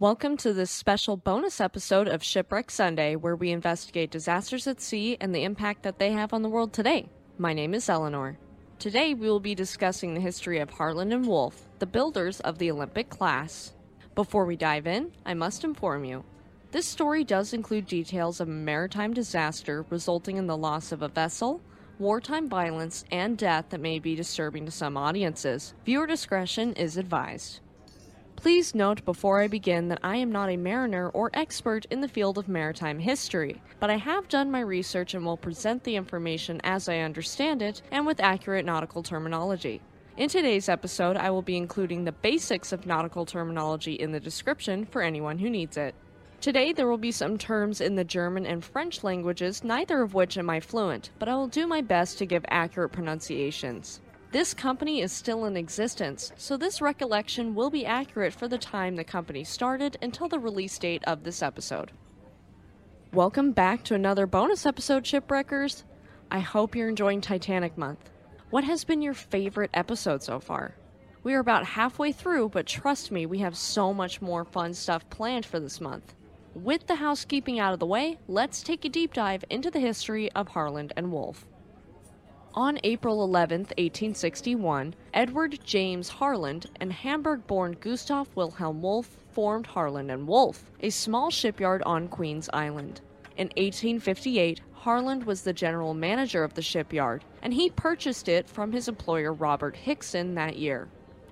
Welcome to this special bonus episode of Shipwreck Sunday, where we investigate disasters at sea and the impact that they have on the world today. My name is Eleanor. Today we will be discussing the history of Harland and Wolff, the builders of the Olympic class. Before we dive in, I must inform you this story does include details of a maritime disaster resulting in the loss of a vessel, wartime violence, and death that may be disturbing to some audiences. Viewer discretion is advised. Please note before I begin that I am not a mariner or expert in the field of maritime history, but I have done my research and will present the information as I understand it and with accurate nautical terminology. In today's episode, I will be including the basics of nautical terminology in the description for anyone who needs it. Today, there will be some terms in the German and French languages, neither of which am I fluent, but I will do my best to give accurate pronunciations. This company is still in existence, so this recollection will be accurate for the time the company started until the release date of this episode. Welcome back to another bonus episode, Shipwreckers. I hope you're enjoying Titanic Month. What has been your favorite episode so far? We are about halfway through, but trust me, we have so much more fun stuff planned for this month. With the housekeeping out of the way, let's take a deep dive into the history of Harland and Wolff. On April 11, 1861, Edward James Harland and Hamburg born Gustav Wilhelm Wolff formed Harland and Wolff, a small shipyard on Queen's Island. In 1858, Harland was the general manager of the shipyard, and he purchased it from his employer Robert Hickson that year.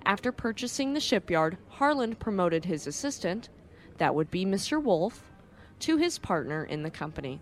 After purchasing the shipyard, Harland promoted his assistant, that would be Mr. Wolff, to his partner in the company.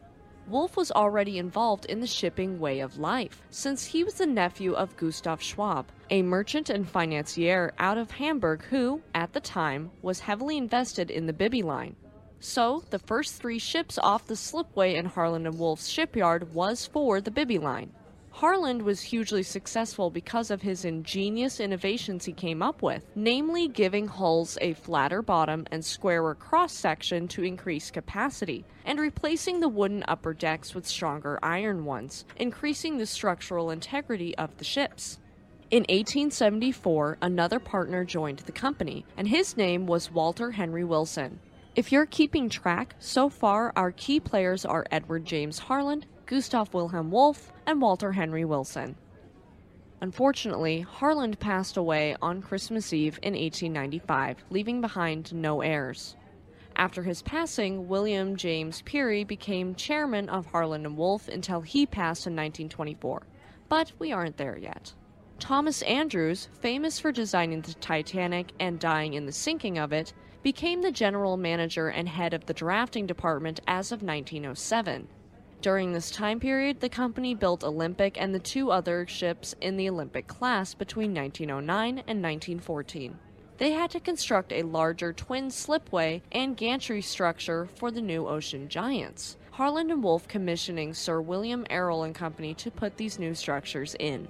Wolff was already involved in the shipping way of life, since he was the nephew of Gustav Schwab, a merchant and financier out of Hamburg who, at the time, was heavily invested in the Bibby line. So, the first three ships off the slipway in Harland and Wolff's shipyard was for the Bibby line. Harland was hugely successful because of his ingenious innovations he came up with, namely giving hulls a flatter bottom and squarer cross section to increase capacity, and replacing the wooden upper decks with stronger iron ones, increasing the structural integrity of the ships. In 1874, another partner joined the company, and his name was Walter Henry Wilson. If you're keeping track, so far our key players are Edward James Harland, Gustav Wilhelm Wolff, and Walter Henry Wilson. Unfortunately, Harland passed away on Christmas Eve in 1895, leaving behind no heirs. After his passing, William James Pirrie became chairman of Harland and Wolff until he passed in 1924. But we aren't there yet. Thomas Andrews, famous for designing the Titanic and dying in the sinking of it, became the general manager and head of the drafting department as of 1907. During this time period, the company built Olympic and the two other ships in the Olympic class between 1909 and 1914. They had to construct a larger twin slipway and gantry structure for the new Ocean Giants. Harland and Wolff commissioning Sir William Arrol and Company to put these new structures in.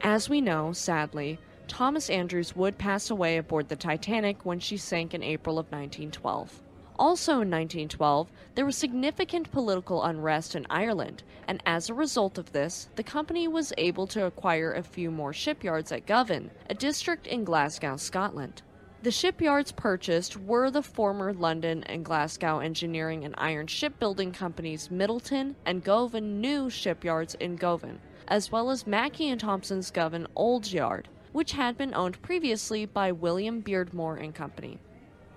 As we know, sadly, Thomas Andrews would pass away aboard the Titanic when she sank in April of 1912. Also in 1912, there was significant political unrest in Ireland, and as a result of this, the company was able to acquire a few more shipyards at Govan, a district in Glasgow, Scotland. The shipyards purchased were the former London and Glasgow Engineering and Iron Shipbuilding Companies Middleton and Govan New shipyards in Govan, as well as Mackie and Thomson's Govan Old Yard, which had been owned previously by William Beardmore and Company.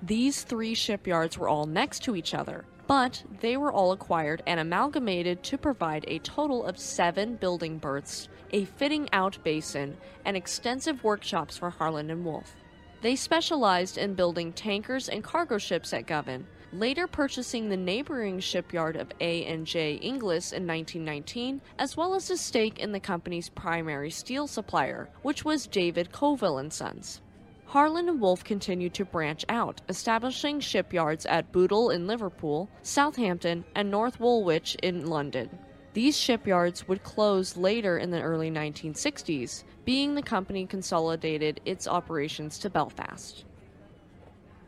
These three shipyards were all next to each other, but they were all acquired and amalgamated to provide a total of seven building berths, a fitting out basin, and extensive workshops for Harland and Wolff. They specialized in building tankers and cargo ships at Govan, later purchasing the neighboring shipyard of A&J Inglis in 1919, as well as a stake in the company's primary steel supplier, which was David Colville and Sons. Harland and Wolff continued to branch out, establishing shipyards at Bootle in Liverpool, Southampton, and North Woolwich in London. These shipyards would close later in the early 1960s, being the company consolidated its operations to Belfast.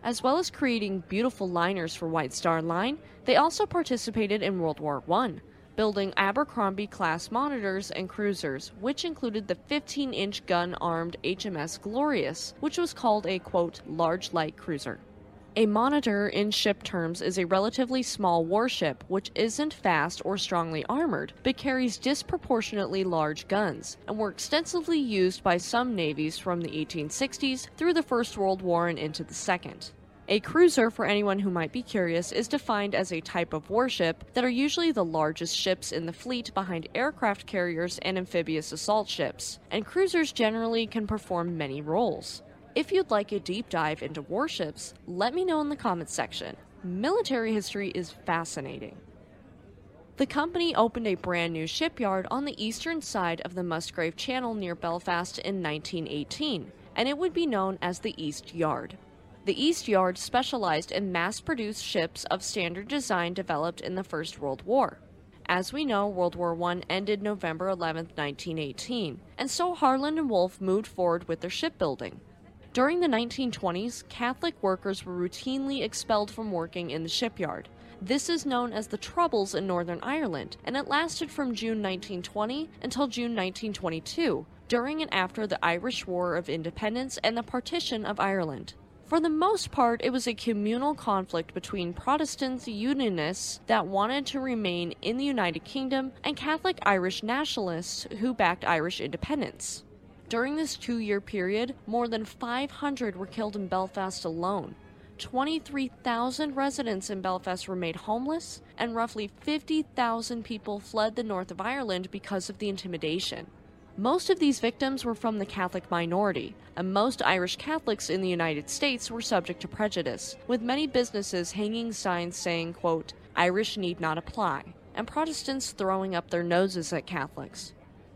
As well as creating beautiful liners for White Star Line, they also participated in World War I, building Abercrombie class monitors and cruisers, which included the 15 inch gun armed HMS Glorious, which was called a quote, large light cruiser. A monitor, in ship terms, is a relatively small warship which isn't fast or strongly armored, but carries disproportionately large guns, and were extensively used by some navies from the 1860s through the First World War and into the Second. A cruiser, for anyone who might be curious, is defined as a type of warship that are usually the largest ships in the fleet behind aircraft carriers and amphibious assault ships, and cruisers generally can perform many roles. If you'd like a deep dive into warships, let me know in the comments section. Military history is fascinating. The company opened a brand new shipyard on the eastern side of the Musgrave Channel near Belfast in 1918, and it would be known as the East Yard. The East Yard specialized in mass produced ships of standard design developed in the First World War. As we know, World War I ended November 11, 1918, and so Harland and Wolff moved forward with their shipbuilding. During the 1920s, Catholic workers were routinely expelled from working in the shipyard. This is known as the Troubles in Northern Ireland, and it lasted from June 1920 until June 1922, during and after the Irish War of Independence and the partition of Ireland. For the most part, it was a communal conflict between Protestant Unionists that wanted to remain in the United Kingdom and Catholic Irish nationalists who backed Irish independence. During this two year period, more than 500 were killed in Belfast alone. 23,000 residents in Belfast were made homeless, and roughly 50,000 people fled the north of Ireland because of the intimidation. Most of these victims were from the Catholic minority, and most Irish Catholics in the United States were subject to prejudice, with many businesses hanging signs saying, quote, Irish need not apply, and Protestants throwing up their noses at Catholics.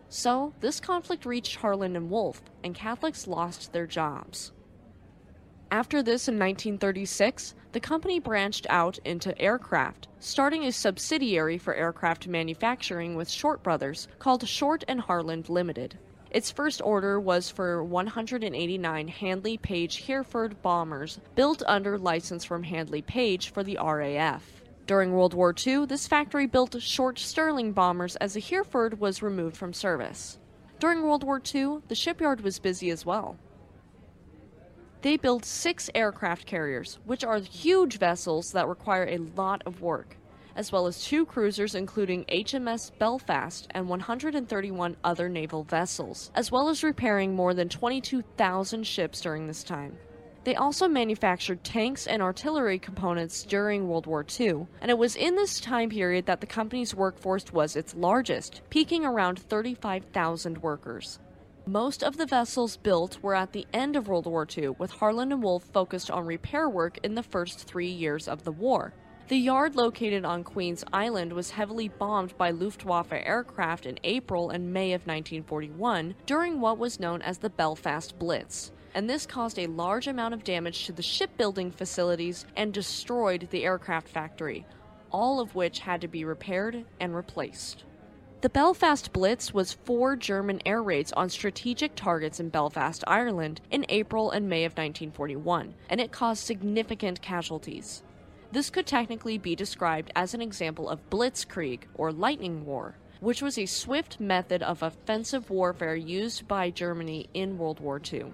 So, this conflict reached Harland and Wolff, and Catholics lost their jobs. After this in 1936, the company branched out into aircraft, starting a subsidiary for aircraft manufacturing with Short Brothers called Short and Harland Limited. Its first order was for 189 Handley Page Hereford bombers built under license from Handley Page for the RAF. During World War II, this factory built short Stirling bombers as the Hereford was removed from service. During World War II, the shipyard was busy as well. They built six aircraft carriers, which are huge vessels that require a lot of work, as well as two cruisers, including HMS Belfast and 131 other naval vessels, as well as repairing more than 22,000 ships during this time. They also manufactured tanks and artillery components during World War II, and it was in this time period that the company's workforce was its largest, peaking around 35,000 workers. Most of the vessels built were at the end of World War II, with Harland and Wolff focused on repair work in the first three years of the war. The yard located on Queen's Island was heavily bombed by Luftwaffe aircraft in April and May of 1941 during what was known as the Belfast Blitz and this caused a large amount of damage to the shipbuilding facilities and destroyed the aircraft factory, all of which had to be repaired and replaced. The Belfast Blitz was four German air raids on strategic targets in Belfast, Ireland in April and May of 1941, and it caused significant casualties. This could technically be described as an example of blitzkrieg, or lightning war, which was a swift method of offensive warfare used by Germany in World War II.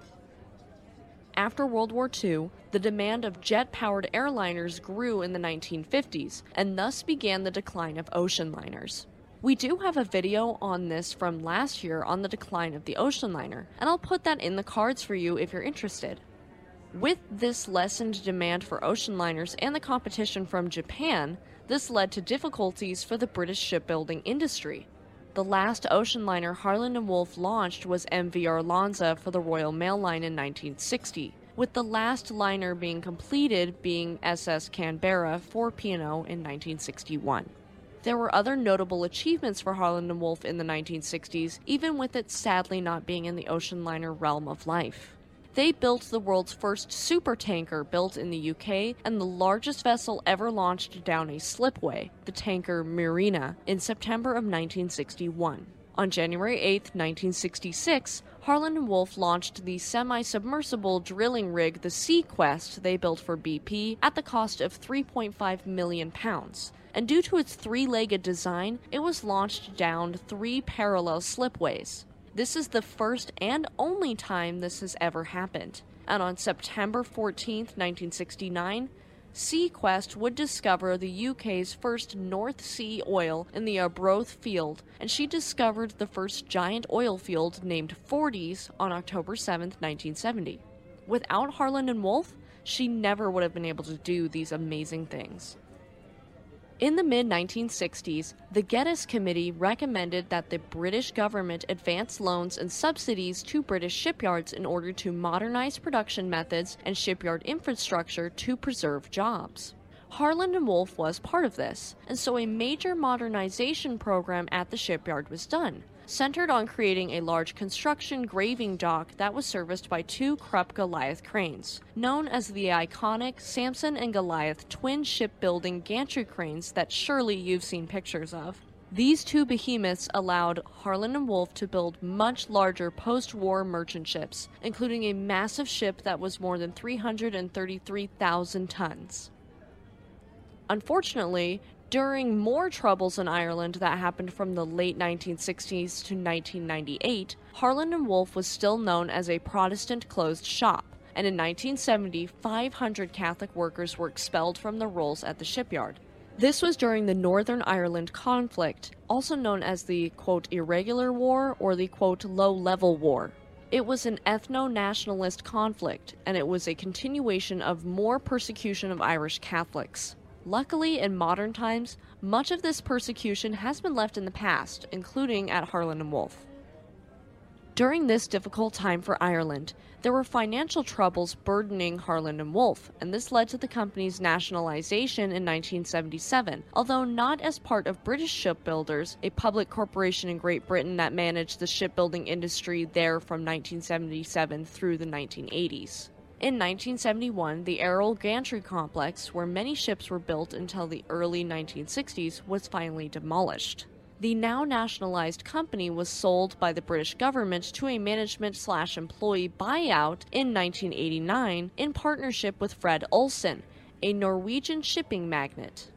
After World War II, the demand of jet powered airliners grew in the 1950s, and thus began the decline of ocean liners. We do have a video on this from last year on the decline of the ocean liner, and I'll put that in the cards for you if you're interested. With this lessened demand for ocean liners and the competition from Japan, this led to difficulties for the British shipbuilding industry. The last ocean liner Harland and Wolff launched was MV Arlanza for the Royal Mail Line in 1960, with the last liner being completed being SS Canberra for P&O in 1961. There were other notable achievements for Harland and Wolff in the 1960s, even with it sadly not being in the ocean liner realm of life. They built the world's first supertanker built in the UK and the largest vessel ever launched down a slipway, the tanker Marina, in September of 1961. On January 8, 1966, Harland and Wolff launched the semi-submersible drilling rig the SeaQuest they built for BP at the cost of 3.5 million pounds. And due to its three-legged design, it was launched down three parallel slipways. This is the first and only time this has ever happened. and on September 14, 1969, Seaquest would discover the UK's first North Sea oil in the Arbroath field, and she discovered the first giant oil field named Forties on October 7, 1970. Without Harland and Wolff, she never would have been able to do these amazing things. In the mid 1960s, the Geddes Committee recommended that the British government advance loans and subsidies to British shipyards in order to modernize production methods and shipyard infrastructure to preserve jobs. Harland and Wolff was part of this, and so a major modernization program at the shipyard was done centered on creating a large construction graving dock that was serviced by two Krupp Goliath cranes, known as the iconic Samson and Goliath twin shipbuilding gantry cranes that surely you've seen pictures of. These two behemoths allowed Harland and Wolff to build much larger post-war merchant ships, including a massive ship that was more than 333,000 tons. Unfortunately, during more troubles in Ireland that happened from the late 1960s to 1998, Harland and Wolff was still known as a Protestant closed shop, and in 1970, 500 Catholic workers were expelled from their roles at the shipyard. This was during the Northern Ireland conflict, also known as the quote irregular war or the quote low level war. It was an ethno nationalist conflict, and it was a continuation of more persecution of Irish Catholics. Luckily, in modern times, much of this persecution has been left in the past, including at Harland and Wolff. During this difficult time for Ireland, there were financial troubles burdening Harland and Wolff, and this led to the company's nationalization in 1977. Although not as part of British Shipbuilders, a public corporation in Great Britain that managed the shipbuilding industry there from 1977 through the 1980s. In 1971, the Arrol Gantry Complex, where many ships were built until the early 1960s, was finally demolished. The now nationalized company was sold by the British government to a management slash employee buyout in 1989 in partnership with Fred Olsen, a Norwegian shipping magnate.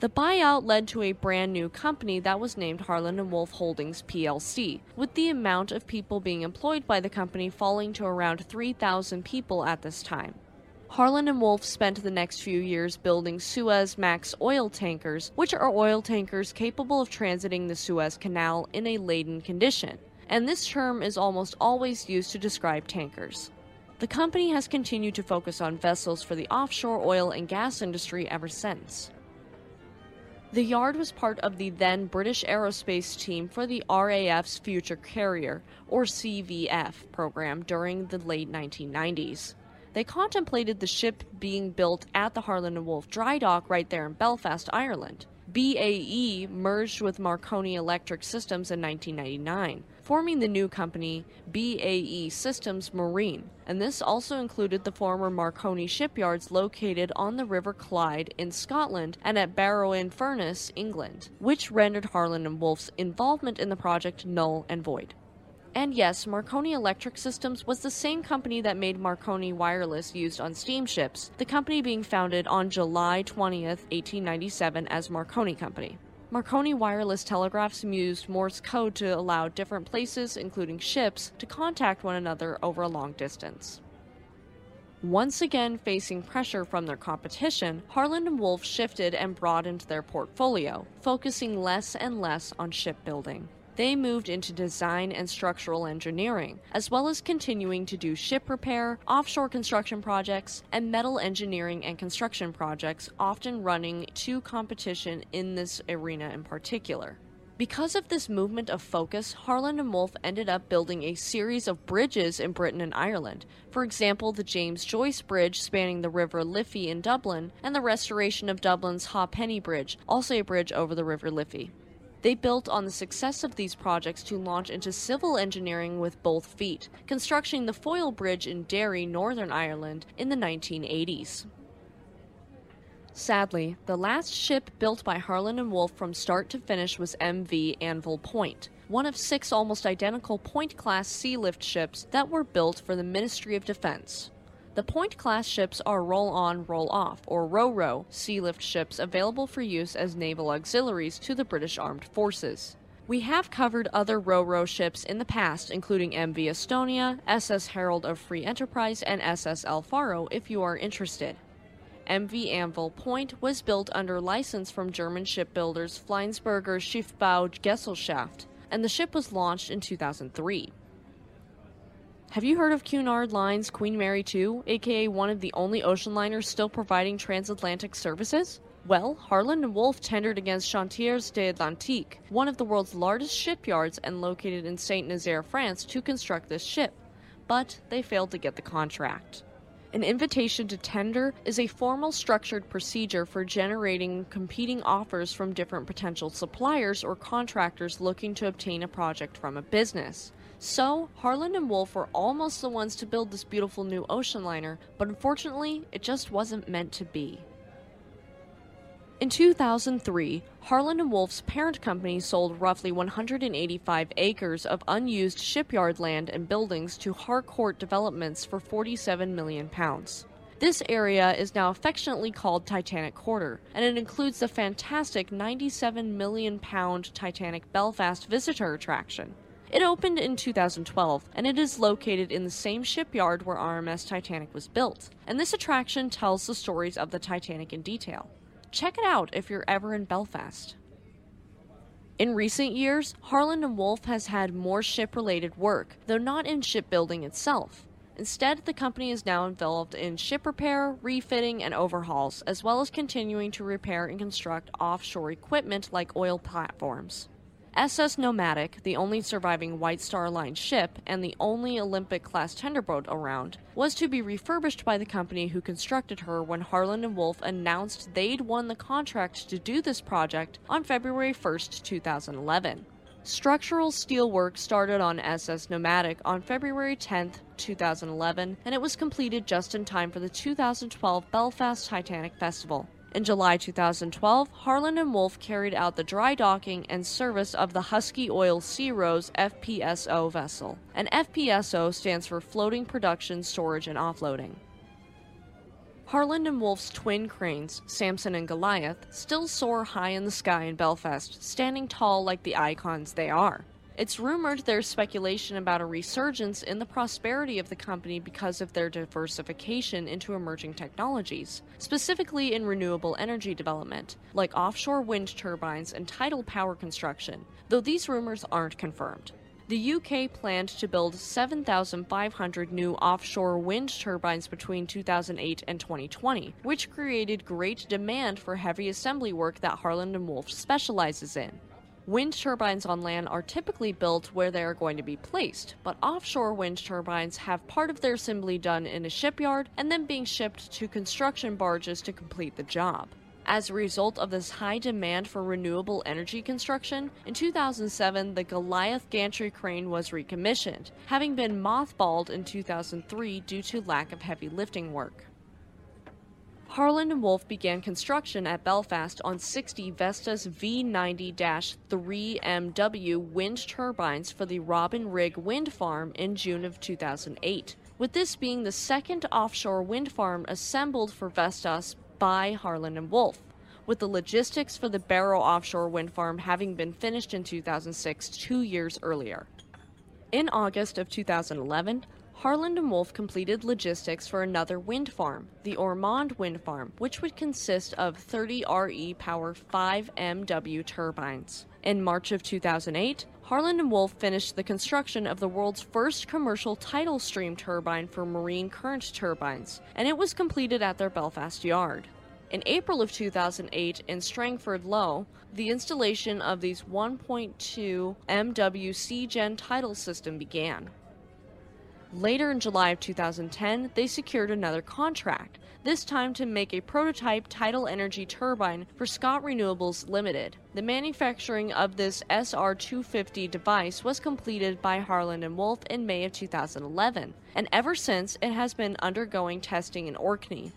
The buyout led to a brand new company that was named Harland and Wolff Holdings plc, with the amount of people being employed by the company falling to around 3,000 people at this time. Harland and Wolff spent the next few years building Suezmax oil tankers, which are oil tankers capable of transiting the Suez Canal in a laden condition, and this term is almost always used to describe tankers. The company has continued to focus on vessels for the offshore oil and gas industry ever since. The yard was part of the then British aerospace team for the RAF's Future Carrier, or CVF, program during the late 1990s. They contemplated the ship being built at the Harland and Wolff dry dock right there in Belfast, Ireland. BAE merged with Marconi Electric Systems in 1999, forming the new company BAE Systems Marine, and this also included the former Marconi shipyards located on the River Clyde in Scotland and at Barrow-in-Furness, England, which rendered Harland and Wolff's involvement in the project null and void. And yes, Marconi Electric Systems was the same company that made Marconi Wireless used on steamships, the company being founded on July 20th, 1897 as Marconi Company. Marconi wireless telegraphs used Morse code to allow different places, including ships, to contact one another over a long distance. Once again facing pressure from their competition, Harland and Wolff shifted and broadened their portfolio, focusing less and less on shipbuilding they moved into design and structural engineering, as well as continuing to do ship repair, offshore construction projects, and metal engineering and construction projects, often running to competition in this arena in particular. Because of this movement of focus, Harland and Wolff ended up building a series of bridges in Britain and Ireland. For example, the James Joyce Bridge spanning the River Liffey in Dublin, and the restoration of Dublin's Ha'penny Bridge, also a bridge over the River Liffey. They built on the success of these projects to launch into civil engineering with both feet, constructing the Foyle Bridge in Derry, Northern Ireland, in the 1980s. Sadly, the last ship built by Harland and Wolff from start to finish was MV Anvil Point, one of six almost identical Point class sea lift ships that were built for the Ministry of Defense. The Point class ships are roll on, roll off, or row sea lift ships available for use as naval auxiliaries to the British Armed Forces. We have covered other RoRo ships in the past, including MV Estonia, SS Herald of Free Enterprise, and SS El Faro, if you are interested. MV Anvil Point was built under license from German shipbuilders Flensburger Schiffbau Gesellschaft, and the ship was launched in 2003. Have you heard of Cunard Line's Queen Mary 2, aka one of the only ocean liners still providing transatlantic services? Well, Harland and Wolff tendered against Chantiers de l'Atlantique, one of the world's largest shipyards and located in Saint Nazaire, France, to construct this ship, but they failed to get the contract. An invitation to tender is a formal structured procedure for generating competing offers from different potential suppliers or contractors looking to obtain a project from a business. So, Harland and Wolff were almost the ones to build this beautiful new ocean liner, but unfortunately, it just wasn't meant to be. In 2003, Harland and Wolff's parent company sold roughly 185 acres of unused shipyard land and buildings to Harcourt Developments for 47 million pounds. This area is now affectionately called Titanic Quarter, and it includes the fantastic 97 million pound Titanic Belfast visitor attraction. It opened in 2012 and it is located in the same shipyard where RMS Titanic was built. And this attraction tells the stories of the Titanic in detail. Check it out if you're ever in Belfast. In recent years, Harland and Wolff has had more ship related work, though not in shipbuilding itself. Instead, the company is now involved in ship repair, refitting, and overhauls, as well as continuing to repair and construct offshore equipment like oil platforms. SS Nomadic, the only surviving White Star Line ship and the only Olympic class tenderboat around, was to be refurbished by the company who constructed her when Harland and Wolff announced they'd won the contract to do this project on February 1, 2011. Structural steel work started on SS Nomadic on February 10, 2011, and it was completed just in time for the 2012 Belfast Titanic Festival. In July 2012, Harland and Wolff carried out the dry docking and service of the Husky Oil Searose FPSO vessel. An FPSO stands for Floating Production, Storage, and Offloading. Harland and Wolff's twin cranes, Samson and Goliath, still soar high in the sky in Belfast, standing tall like the icons they are. It's rumored there's speculation about a resurgence in the prosperity of the company because of their diversification into emerging technologies, specifically in renewable energy development, like offshore wind turbines and tidal power construction, though these rumors aren't confirmed. The UK planned to build 7,500 new offshore wind turbines between 2008 and 2020, which created great demand for heavy assembly work that Harland and Wolff specializes in. Wind turbines on land are typically built where they are going to be placed, but offshore wind turbines have part of their assembly done in a shipyard and then being shipped to construction barges to complete the job. As a result of this high demand for renewable energy construction, in 2007 the Goliath gantry crane was recommissioned, having been mothballed in 2003 due to lack of heavy lifting work. Harland and Wolff began construction at Belfast on 60 Vestas V90-3MW wind turbines for the Robin Rigg wind farm in June of 2008, with this being the second offshore wind farm assembled for Vestas by Harland and Wolff, with the logistics for the Barrow offshore wind farm having been finished in 2006, 2 years earlier. In August of 2011, Harland and Wolff completed logistics for another wind farm, the Ormonde Wind Farm, which would consist of 30 REpower 5 MW turbines. In March of 2008, Harland and Wolff finished the construction of the world's first commercial tidal stream turbine for marine current turbines, and it was completed at their Belfast yard. In April of 2008, in Strangford Lough, the installation of these 1.2 MW SeaGen tidal system began. Later in July of 2010, they secured another contract, this time to make a prototype tidal energy turbine for Scotrenewables Limited. The manufacturing of this SR250 device was completed by Harland and Wolff in May of 2011, and ever since it has been undergoing testing in Orkney.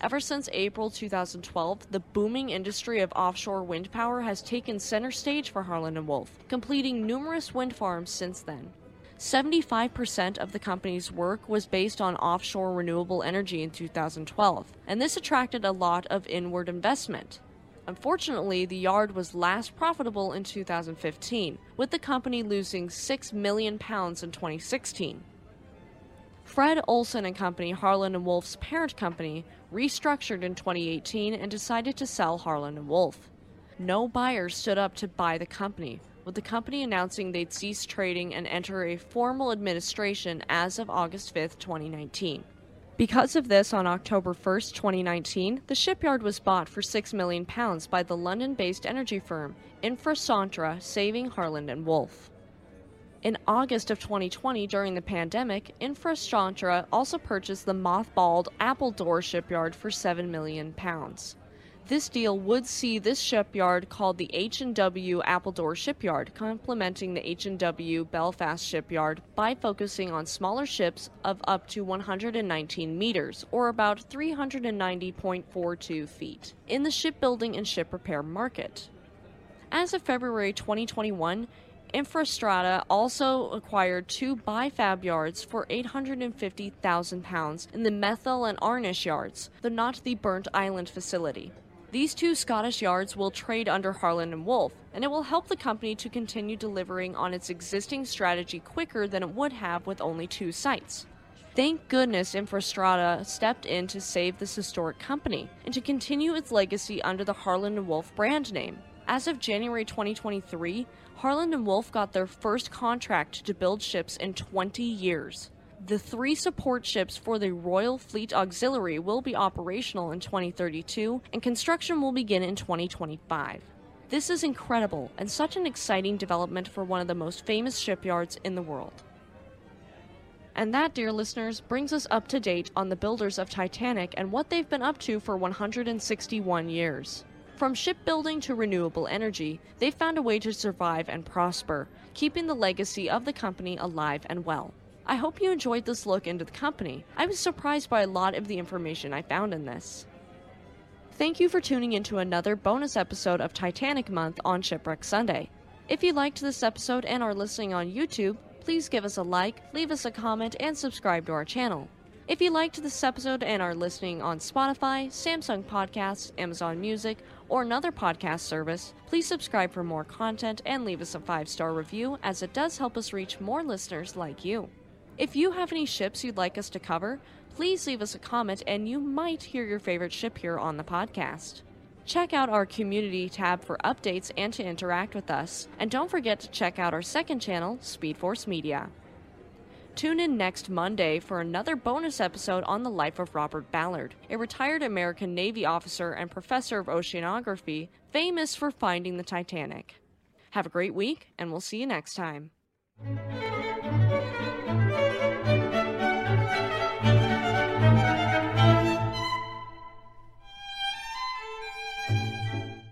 Ever since April 2012, the booming industry of offshore wind power has taken center stage for Harland and Wolff, completing numerous wind farms since then. 75% of the company's work was based on offshore renewable energy in 2012, and this attracted a lot of inward investment. Unfortunately, the yard was last profitable in 2015, with the company losing 6 million pounds in 2016. Fred Olsen and Company, Harland and Wolff's parent company, restructured in 2018 and decided to sell Harland and Wolff. No buyers stood up to buy the company, with the company announcing they'd cease trading and enter a formal administration as of August 5, 2019. Because of this, on October 1, 2019, the shipyard was bought for £6 million by the London based energy firm Infrastrata, saving Harland and Wolff. In August of 2020, during the pandemic, Infrastrata also purchased the mothballed Appledore shipyard for 7 million pounds. This deal would see this shipyard called the H&W Appledore Shipyard, complementing the H&W Belfast Shipyard by focusing on smaller ships of up to 119 meters, or about 390.42 feet, in the shipbuilding and ship repair market. As of February 2021, Infrastrata also acquired two bifab yards for £850,000 in the Methil and Arnish yards, though not the Burntisland facility. These two Scottish yards will trade under Harland and Wolff, and it will help the company to continue delivering on its existing strategy quicker than it would have with only two sites. Thank goodness Infrastrata stepped in to save this historic company and to continue its legacy under the Harland and Wolff brand name. As of January 2023, Harland and Wolff got their first contract to build ships in 20 years. The three support ships for the Royal Fleet Auxiliary will be operational in 2032, and construction will begin in 2025. This is incredible and such an exciting development for one of the most famous shipyards in the world. And that, dear listeners, brings us up to date on the builders of Titanic and what they've been up to for 161 years. From shipbuilding to renewable energy, they've found a way to survive and prosper, keeping the legacy of the company alive and well. I hope you enjoyed this look into the company. I was surprised by a lot of the information I found in this. Thank you for tuning into another bonus episode of Titanic Month on Shipwreck Sunday. If you liked this episode and are listening on YouTube, please give us a like, leave us a comment, and subscribe to our channel. If you liked this episode and are listening on Spotify, Samsung Podcasts, Amazon Music, or another podcast service, please subscribe for more content and leave us a five star review as it does help us reach more listeners like you. If you have any ships you'd like us to cover, please leave us a comment and you might hear your favorite ship here on the podcast. Check out our community tab for updates and to interact with us. And don't forget to check out our second channel, Speed Force Media. Tune in next Monday for another bonus episode on the life of Robert Ballard, a retired American Navy officer and professor of oceanography famous for finding the Titanic. Have a great week, and we'll see you next time.